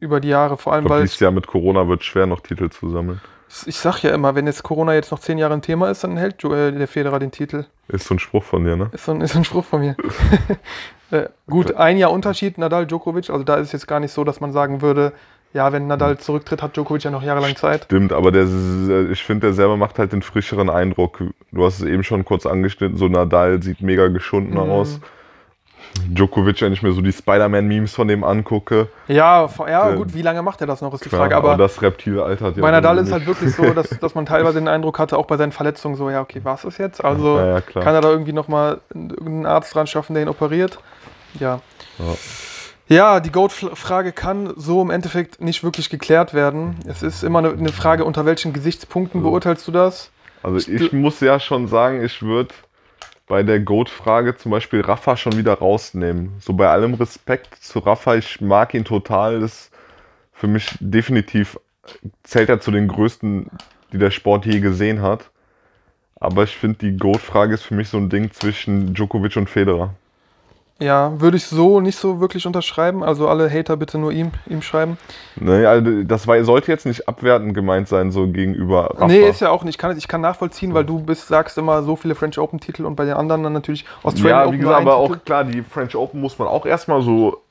B: die Jahre, vor allem,
A: Ich glaube,
B: weil
A: dieses Jahr mit Corona wird schwer, noch Titel zu sammeln.
B: ich sag ja immer, wenn jetzt Corona jetzt noch zehn Jahre ein Thema ist, dann hält äh, der Federer den Titel.
A: Ist so ein Spruch von dir, ne?
B: Ist so ein, ist so ein Spruch von mir. äh, gut, ein Jahr Unterschied, Nadal, Djokovic. Also da ist es jetzt gar nicht so, dass man sagen würde, ja, wenn Nadal zurücktritt, hat Djokovic ja noch jahrelang Zeit.
A: Stimmt, aber der, ich finde, der selber macht halt den frischeren Eindruck. Du hast es eben schon kurz angeschnitten, so Nadal sieht mega geschunden
B: Mhm.
A: aus. Djokovic, wenn ich mir so die Spider-Man-Memes von dem angucke.
B: Ja, ja gut, wie lange macht er das noch, ist die
A: Klar,
B: Frage. Aber
A: das Reptil altert ja.
B: bei Nadal ist halt wirklich so, dass, dass man teilweise den Eindruck hatte, auch bei seinen Verletzungen, so, ja, okay, war es das jetzt? Also
A: Ja, ja,
B: kann er da irgendwie nochmal irgendeinen Arzt dran schaffen, der ihn operiert? Ja.
A: Ja.
B: Ja, die Goat-Frage kann so im Endeffekt nicht wirklich geklärt werden. Es ist immer eine, eine Frage, unter welchen Gesichtspunkten beurteilst du das?
A: Also ich muss ja schon sagen, ich würde bei der Goat-Frage zum Beispiel Rafa schon wieder rausnehmen. So bei allem Respekt zu Rafa, ich mag ihn total. Das ist für mich definitiv zählt er zu den größten, die der Sport je gesehen hat. Aber ich finde, die Goat-Frage ist für mich so ein Ding zwischen Djokovic und Federer.
B: Ja, würde ich so nicht so wirklich unterschreiben. Also alle Hater bitte nur ihm, ihm schreiben.
A: Ne, also das war, sollte jetzt nicht abwertend gemeint sein, so gegenüber Rafa.
B: Nee, ist ja auch nicht. Ich kann, ich kann nachvollziehen, weil du bist, sagst immer so viele French Open Titel und bei den anderen dann natürlich Australian
A: Ja,
B: Open
A: wie
B: nur
A: gesagt, aber auch klar, die French Open muss man auch erstmal so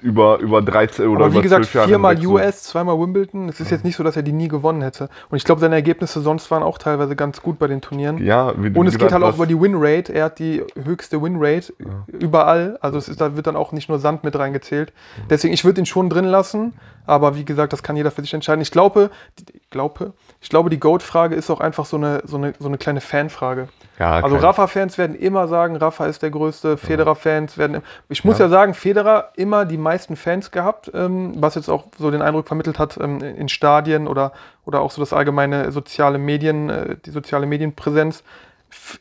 A: über, über 13 oder
B: Aber wie
A: über
B: gesagt,
A: 12 Jahre
B: viermal US, zweimal Wimbledon. Es ist jetzt nicht so, dass er die nie gewonnen hätte. Und ich glaube, seine Ergebnisse sonst waren auch teilweise ganz gut bei den Turnieren.
A: Ja, wie du
B: Und es geht
A: gesagt
B: halt auch über die Winrate. Er hat die höchste Winrate überall. Also es ist, da wird dann auch nicht nur Sand mit reingezählt. Deswegen, ich würde ihn schon drin lassen. Aber wie gesagt, das kann jeder für sich entscheiden. Ich glaube, glaube, ich glaube die Goat-Frage ist auch einfach so eine, so eine, so eine kleine Fanfrage.
A: Ja,
B: Also Rafa-Fans werden immer sagen, Rafa ist der Größte. Federer-Fans werden. Ich muss
A: Ja.
B: ja. sagen, Federer immer die meisten Fans gehabt, ähm, was jetzt auch so den Eindruck vermittelt hat ähm, in Stadien oder, oder auch so das allgemeine soziale Medien, äh, die soziale Medienpräsenz.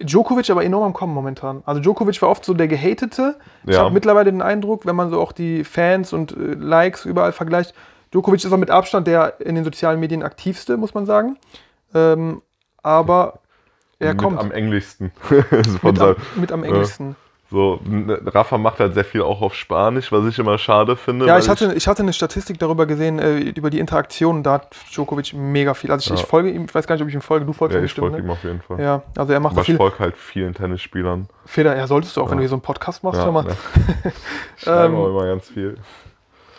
B: Djokovic aber enorm am Kommen momentan. Also Djokovic war oft so der Gehatete. Ich
A: Ja.
B: habe mittlerweile den Eindruck, wenn man so auch die Fans und äh, Likes überall vergleicht, Djokovic ist auch mit Abstand der in den sozialen Medien aktivste, muss man sagen. Ähm, aber er
A: mit
B: kommt
A: am englischsten.
B: Mit am, mit am englischsten.
A: So, n- Rafa macht halt sehr viel auch auf Spanisch, was ich immer schade finde.
B: Ja, ich hatte, ich hatte eine Statistik darüber gesehen, äh, über die Interaktion, da hat Djokovic mega viel. Also ich,
A: Ja.
B: ich folge ihm, ich weiß gar nicht, ob ich ihm folge, du folgst
A: ja,
B: ihm
A: ich
B: bestimmt,
A: folge
B: ne?
A: ihm auf jeden Fall.
B: Ja, also er macht
A: Aber
B: da
A: ich
B: viel.
A: folge halt vielen Tennisspielern.
B: Feder, ja, solltest du auch, wenn
A: Ja.
B: du hier so einen Podcast machst, hör
A: Ja,
B: mal.
A: ne. Ich
B: Ähm,
A: auch immer ganz viel.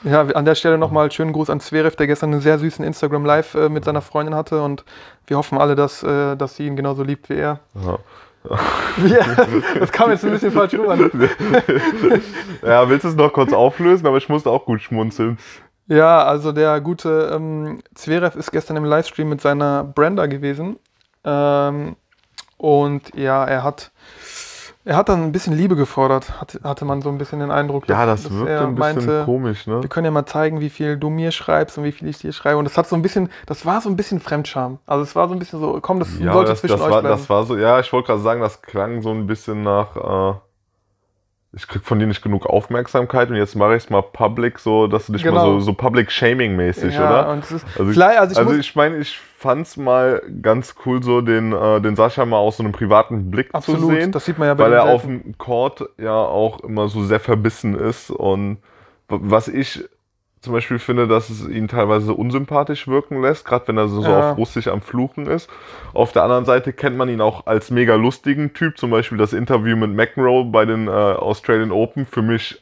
B: Ja, an der Stelle nochmal schönen Gruß an Zverev, der gestern einen sehr süßen Instagram Live äh, mit seiner Freundin hatte und wir hoffen alle, dass, äh, dass sie ihn genauso liebt wie er.
A: Ja.
B: Er das kam jetzt ein bisschen falsch rüber.
A: ja, willst du es noch kurz auflösen? Aber ich musste auch gut schmunzeln.
B: Ja, also der gute ähm, Zverev ist gestern im Livestream mit seiner Brenda gewesen. Ähm, und ja, er hat, er hat dann ein bisschen Liebe gefordert, hat, hatte man so ein bisschen den Eindruck.
A: Ja,
B: dass-
A: das
B: dass
A: wirkt
B: er
A: ein bisschen
B: meinte,
A: komisch, ne?
B: Wir können ja mal zeigen, wie viel du mir schreibst und wie viel ich dir schreibe. Und das hat so ein bisschen, das war so ein bisschen Fremdscham. Also es war so ein bisschen so, komm, das
A: Ja,
B: sollte
A: das,
B: zwischen
A: das,
B: euch
A: war,
B: bleiben.
A: das war so, ja, ich wollte gerade sagen, das klang so ein bisschen nach, äh, ich krieg von dir nicht genug Aufmerksamkeit und jetzt mache ich es mal public, so, dass du dich mal
B: Genau.
A: so, so public shaming mäßig,
B: ja,
A: oder?
B: Und es ist,
A: Also ich-
B: also ich
A: Also ich meine, ich fand's mal ganz cool, so den, äh, den Sascha mal aus so einem privaten Blick
B: absolut,
A: zu sehen.
B: das sieht man ja bei
A: weil er auf
B: selten.
A: dem Court ja auch immer so sehr verbissen ist und was ich zum Beispiel finde, dass es ihn teilweise unsympathisch wirken lässt, gerade wenn er so, so
B: Ja.
A: auf Russisch am Fluchen ist. Auf der anderen Seite kennt man ihn auch als mega lustigen Typ, zum Beispiel das Interview mit McEnroe bei den äh, Australian Open, für mich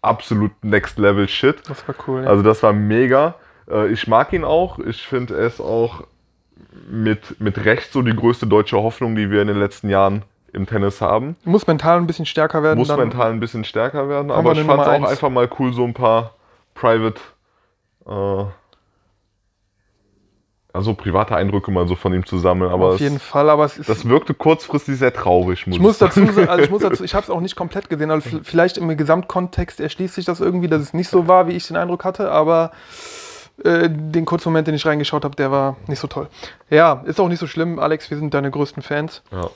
A: absolut Next Level Shit.
B: Das war cool. Ja.
A: Also das war mega. Äh, Ich mag ihn auch. Ich finde, er ist auch mit, mit Recht so die größte deutsche Hoffnung, die wir in den letzten Jahren im Tennis haben.
B: muss mental ein bisschen stärker werden.
A: Muss mental ein bisschen stärker werden, aber ich fand es auch einfach mal cool, so ein paar Private, äh, also private Eindrücke mal so von ihm zu sammeln. Aber
B: Auf jeden
A: es,
B: Fall, aber es ist.
A: das wirkte kurzfristig sehr traurig, muss
B: ich muss
A: sagen.
B: dazu also ich muss dazu, ich habe es auch nicht komplett gesehen, also vielleicht im Gesamtkontext erschließt sich das irgendwie, dass es nicht so war, wie ich den Eindruck hatte, aber äh, den kurzen Moment, den ich reingeschaut habe, der war nicht so toll. Ja, ist auch nicht so schlimm, Alex, wir sind deine größten Fans.
A: Ja.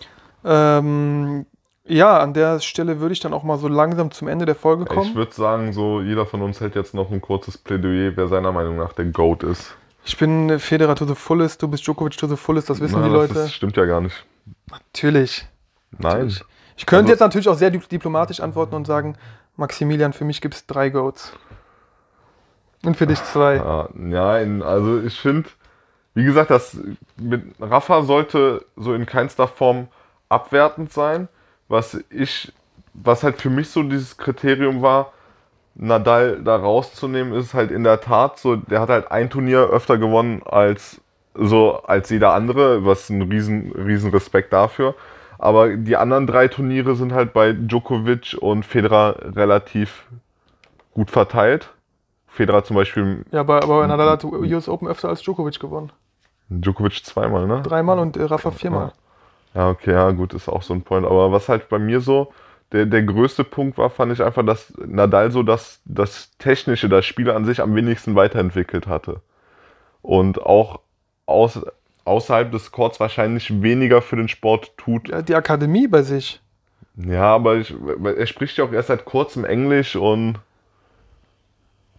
B: Ähm, ja, an der Stelle würde ich dann auch mal so langsam zum Ende der Folge
A: Ich
B: kommen.
A: würde sagen, so jeder von uns hält jetzt noch ein kurzes Plädoyer, wer seiner Meinung nach der GOAT ist.
B: Ich bin Federer to the fullest, du bist Djokovic to the fullest, das wissen
A: Na,
B: die
A: das
B: Leute.
A: Ist, stimmt ja gar nicht.
B: Natürlich.
A: Nein.
B: Natürlich. Ich könnte
A: Also-
B: jetzt natürlich auch sehr di- diplomatisch antworten und sagen, Maximilian, für mich gibt es drei Goats. Und für dich zwei.
A: Ja, nein, also ich finde, wie gesagt, das mit Rafa sollte so in keinster Form abwertend sein. Was ich, was halt für mich so dieses Kriterium war, Nadal da rauszunehmen, ist halt in der Tat so, der hat halt ein Turnier öfter gewonnen als so als jeder andere, was ein riesen, riesen Respekt dafür. Aber die anderen drei Turniere sind halt bei Djokovic und Federer relativ gut verteilt. Federer zum Beispiel
B: Ja, aber, aber Nadal hat US Open öfter als Djokovic gewonnen.
A: Djokovic zweimal, ne?
B: Dreimal und äh, Rafa viermal.
A: Ja, okay, ja, gut, ist auch so ein Point. Aber was halt bei mir so der, der größte Punkt war, fand ich einfach, dass Nadal so das, das Technische, das Spiel an sich am wenigsten weiterentwickelt hatte. Und auch aus, außerhalb des Courts wahrscheinlich weniger für den Sport tut.
B: Ja, die Akademie bei sich.
A: Ja, aber ich, er spricht ja auch erst seit kurzem Englisch und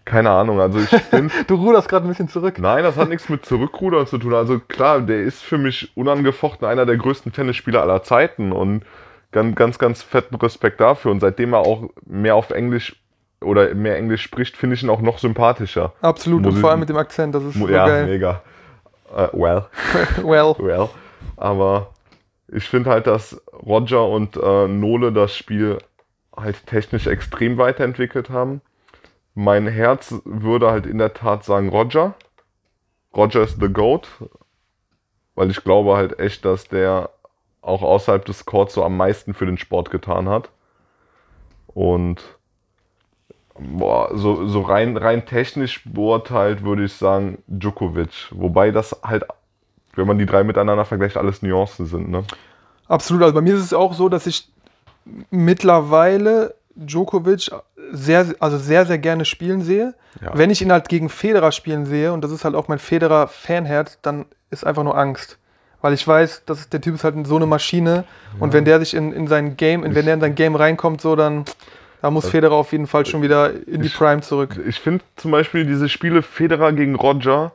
A: keine Ahnung. Also ich finde,
B: Du ruderst gerade ein bisschen zurück.
A: Nein, das hat nichts mit Zurückrudern zu tun. Also klar, der ist für mich unangefochten einer der größten Tennisspieler aller Zeiten und ganz, ganz, ganz fetten Respekt dafür. Und seitdem er auch mehr auf Englisch oder mehr Englisch spricht, finde ich ihn auch noch sympathischer.
B: Absolut.
A: Muss
B: und vor allem mit dem Akzent, das ist so
A: ja,
B: geil.
A: mega. Äh, well,
B: well.
A: well. Aber ich finde halt, dass Roger und äh, Nole das Spiel halt technisch extrem weiterentwickelt haben. Mein Herz würde halt in der Tat sagen Roger. Roger ist the GOAT. Weil ich glaube halt echt, dass der auch außerhalb des Courts so am meisten für den Sport getan hat. Und boah, so, so rein, rein technisch beurteilt würde ich sagen Djokovic. Wobei das halt, wenn man die drei miteinander vergleicht, alles Nuancen sind. Ne?
B: Absolut. Also bei mir ist es auch so, dass ich mittlerweile Djokovic sehr, also sehr, sehr gerne spielen sehe.
A: Ja.
B: Wenn ich ihn halt gegen Federer spielen sehe, und das ist halt auch mein Federer-Fanherz, dann ist einfach nur Angst. Weil ich weiß, dass der Typ ist halt so eine Maschine und wenn der sich in, in sein Game, wenn der in sein Game reinkommt, so dann da muss Federer auf jeden Fall schon wieder in die
A: Ich-
B: Prime zurück.
A: Ich finde zum Beispiel diese Spiele Federer gegen Roger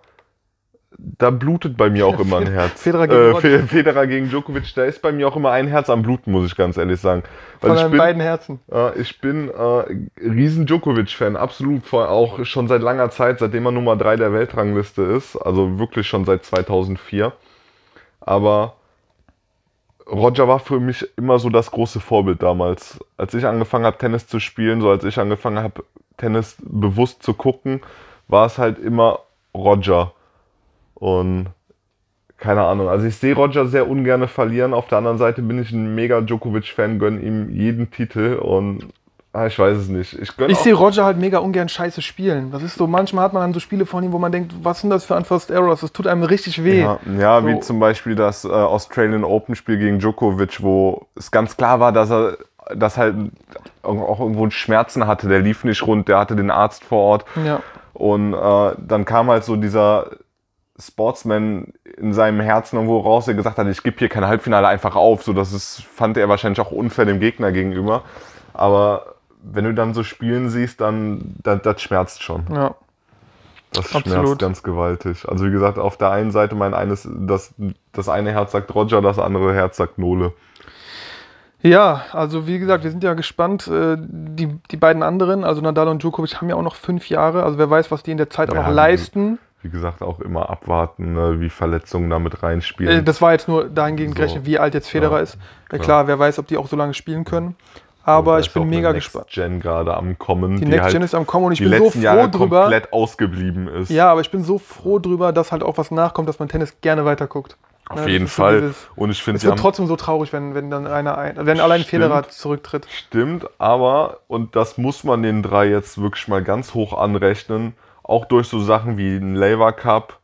A: da blutet bei mir auch immer ein Herz.
B: Federer gegen
A: äh, Federer gegen Djokovic, da ist bei mir auch immer ein Herz am Bluten, muss ich ganz ehrlich sagen. Weil
B: Von
A: ich bin,
B: beiden Herzen.
A: äh, ich bin äh, riesen Djokovic-Fan, absolut, vor, auch schon seit langer Zeit, seitdem er Nummer 3 der Weltrangliste ist, also wirklich schon seit 2004. Aber Roger war für mich immer so das große Vorbild damals. Als ich angefangen habe, Tennis zu spielen, so als ich angefangen habe, Tennis bewusst zu gucken, war es halt immer Roger. Und keine Ahnung, also ich sehe Roger sehr ungern verlieren. Auf der anderen Seite bin ich ein mega Djokovic-Fan, gönne ihm jeden Titel und ah, ich weiß es nicht. Ich
B: Ich sehe Roger halt mega ungern scheiße spielen. Das ist so, manchmal hat man dann so Spiele von ihm, wo man denkt, was sind das für Unforced Errors? Das tut einem richtig weh.
A: Ja, ja
B: So.
A: wie zum Beispiel das äh, Australian Open Spiel gegen Djokovic, wo es ganz klar war, dass er dass halt auch irgendwo Schmerzen hatte. Der lief nicht rund, der hatte den Arzt vor Ort.
B: Ja.
A: Und äh, dann kam halt so dieser Sportsman in seinem Herzen irgendwo raus, der gesagt hat, ich gebe hier kein Halbfinale einfach auf. So, das ist, fand er wahrscheinlich auch unfair dem Gegner gegenüber. Aber wenn du dann so spielen siehst, dann das, das schmerzt schon.
B: ja.
A: Das schmerzt
B: Absolut.
A: ganz gewaltig. Also wie gesagt, auf der einen Seite mein eines, das, das eine Herz sagt Roger, das andere Herz sagt Nole.
B: Ja, also wie gesagt, wir sind ja gespannt. Äh, Die, die beiden anderen, also Nadal und Djokovic, haben ja auch noch fünf Jahre. Also wer weiß, was die in der Zeit auch
A: Ja,
B: noch leisten.
A: Wie gesagt, auch immer abwarten, ne, wie Verletzungen damit
B: Äh,
A: reinspielen.
B: Das war jetzt nur dahingehend
A: So.
B: gerechnet, wie alt jetzt Federer
A: Ja,
B: ist. Ja,
A: klar.
B: klar, wer weiß, ob die auch so lange spielen können. Aber ich bin
A: auch eine
B: mega
A: Next
B: gespannt.
A: Gen gerade am kommen,
B: Die
A: die,
B: Next
A: halt
B: Gen ist am Kommen und ich
A: die
B: bin so froh
A: Jahre
B: drüber.
A: komplett ausgeblieben ist.
B: Ja, aber ich bin so froh drüber, dass halt auch was nachkommt, dass man Tennis gerne weiterguckt.
A: Auf
B: Ja, das
A: jeden Fall.
B: dieses-
A: Und ich finde,
B: Es wird trotzdem so traurig, wenn, wenn dann einer ein, wenn allein
A: Stimmt.
B: Federer zurücktritt.
A: Stimmt, aber, und das muss man den drei jetzt wirklich mal ganz hoch anrechnen, auch durch so Sachen wie den Labour Cup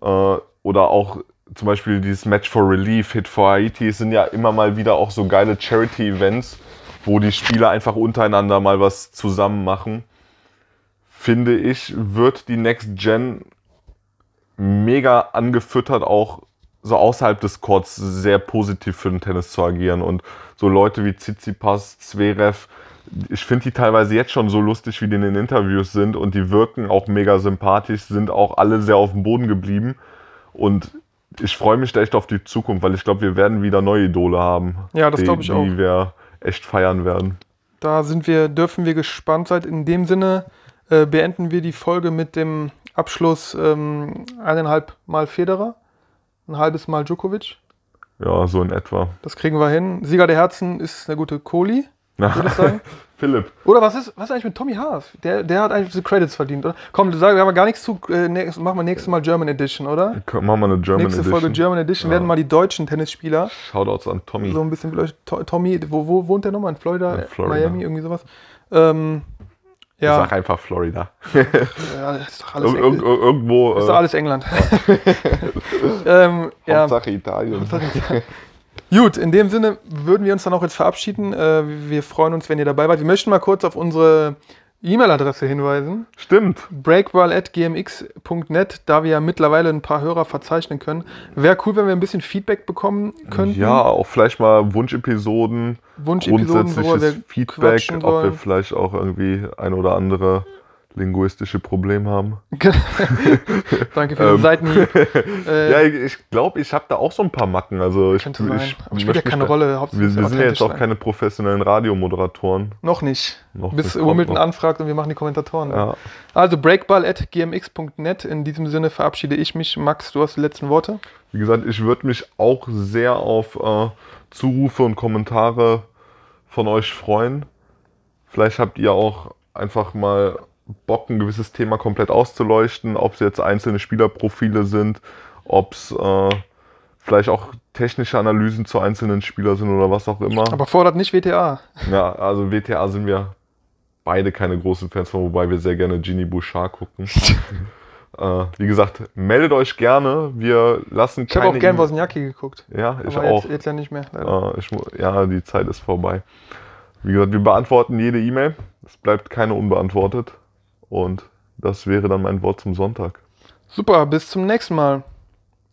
A: äh, oder auch zum Beispiel dieses Match for Relief, Hit for Haiti, sind ja immer mal wieder auch so geile Charity-Events, wo die Spieler einfach untereinander mal was zusammen machen. Finde ich, wird die Next Gen mega angefüttert, auch so außerhalb des Courts sehr positiv für den Tennis zu agieren. Und so Leute wie Tsitsipas, Zverev, ich finde die teilweise jetzt schon so lustig, wie die in den Interviews sind und die wirken auch mega sympathisch, sind auch alle sehr auf dem Boden geblieben. Und ich freue mich da echt auf die Zukunft, weil ich glaube, wir werden wieder neue Idole haben.
B: Ja, das
A: die-
B: glaub ich auch.
A: Die wir echt feiern werden.
B: Da sind wir, dürfen wir gespannt sein. In dem Sinne äh, beenden wir die Folge mit dem Abschluss ähm, eineinhalb Mal Federer, ein halbes Mal Djokovic.
A: Ja, so in etwa.
B: Das kriegen wir hin. Sieger der Herzen ist eine gute Kohli, würde ich sagen.
A: Philipp,
B: Oder was ist, was ist eigentlich mit Tommy Haas? Der, der hat eigentlich die Credits verdient, oder? Komm, sagen wir aber gar nichts zu. Äh, nächst, machen wir nächstes Mal German Edition, oder?
A: machen wir eine German
B: Nächste
A: Edition.
B: Folge German Edition
A: Ja.
B: werden mal die deutschen Tennisspieler
A: Shoutouts an Tommy.
B: so ein bisschen beleuchtet. To- Tommy, wo, wo wohnt der nochmal? In Florida?
A: In Florida.
B: Miami, irgendwie sowas. Ähm, ja,
A: Sag einfach Florida.
B: ja, ist doch alles,
A: Ir
B: Engl
A: ir irgendwo.
B: ist
A: äh,
B: doch alles England. ähm, ja.
A: Hauptsache Italien.
B: Gut, in dem Sinne würden wir uns dann auch jetzt verabschieden. Äh, wir freuen uns, wenn ihr dabei wart. Wir möchten mal kurz auf unsere E-Mail-Adresse hinweisen.
A: Stimmt.
B: breakball.gmx.net, da wir ja mittlerweile ein paar Hörer verzeichnen können. Wäre cool, wenn wir ein bisschen Feedback bekommen könnten.
A: Ja, auch vielleicht mal Wunschepisoden,
B: Wunschepisoden,
A: grundsätzliches Feedback, ob wir vielleicht auch irgendwie ein oder andere linguistische Problem haben.
B: Danke für den
A: Ähm.
B: Seitenhieb. Äh,
A: ja, ich- ich glaube, ich habe da auch so ein paar Macken. Also ich,
B: könnte sein.
A: ich
B: Aber spielt ja keine Rolle.
A: Wir, wir sind ja jetzt auch keine professionellen Radiomoderatoren.
B: sein. Noch nicht.
A: Noch
B: Bis
A: noch.
B: anfragt und wir machen die Kommentatoren.
A: Ja.
B: Also breakball.gmx.net. In diesem Sinne verabschiede ich mich. Max, du hast die letzten Worte.
A: Wie gesagt, ich würde mich auch sehr auf äh, Zurufe und Kommentare von euch freuen. Vielleicht habt ihr auch einfach mal Bock, ein gewisses Thema komplett auszuleuchten, ob es jetzt einzelne Spielerprofile sind, ob es äh, vielleicht auch technische Analysen zu einzelnen Spielern sind oder was auch immer.
B: Aber fordert nicht WTA.
A: ja, also WTA sind wir beide keine großen Fans von, wobei wir sehr gerne Ginny Bouchard gucken. äh, wie gesagt, meldet euch gerne. Wir lassen
B: Ich habe auch gern Wozniacki geguckt.
A: Ja, ich
B: aber
A: auch.
B: Jetzt, jetzt ja nicht mehr.
A: Äh, ich, ja, die Zeit ist vorbei. Wie gesagt, wir beantworten jede E-Mail. Es bleibt keine unbeantwortet. Und das wäre dann mein Wort zum Sonntag.
B: Super, bis zum nächsten Mal.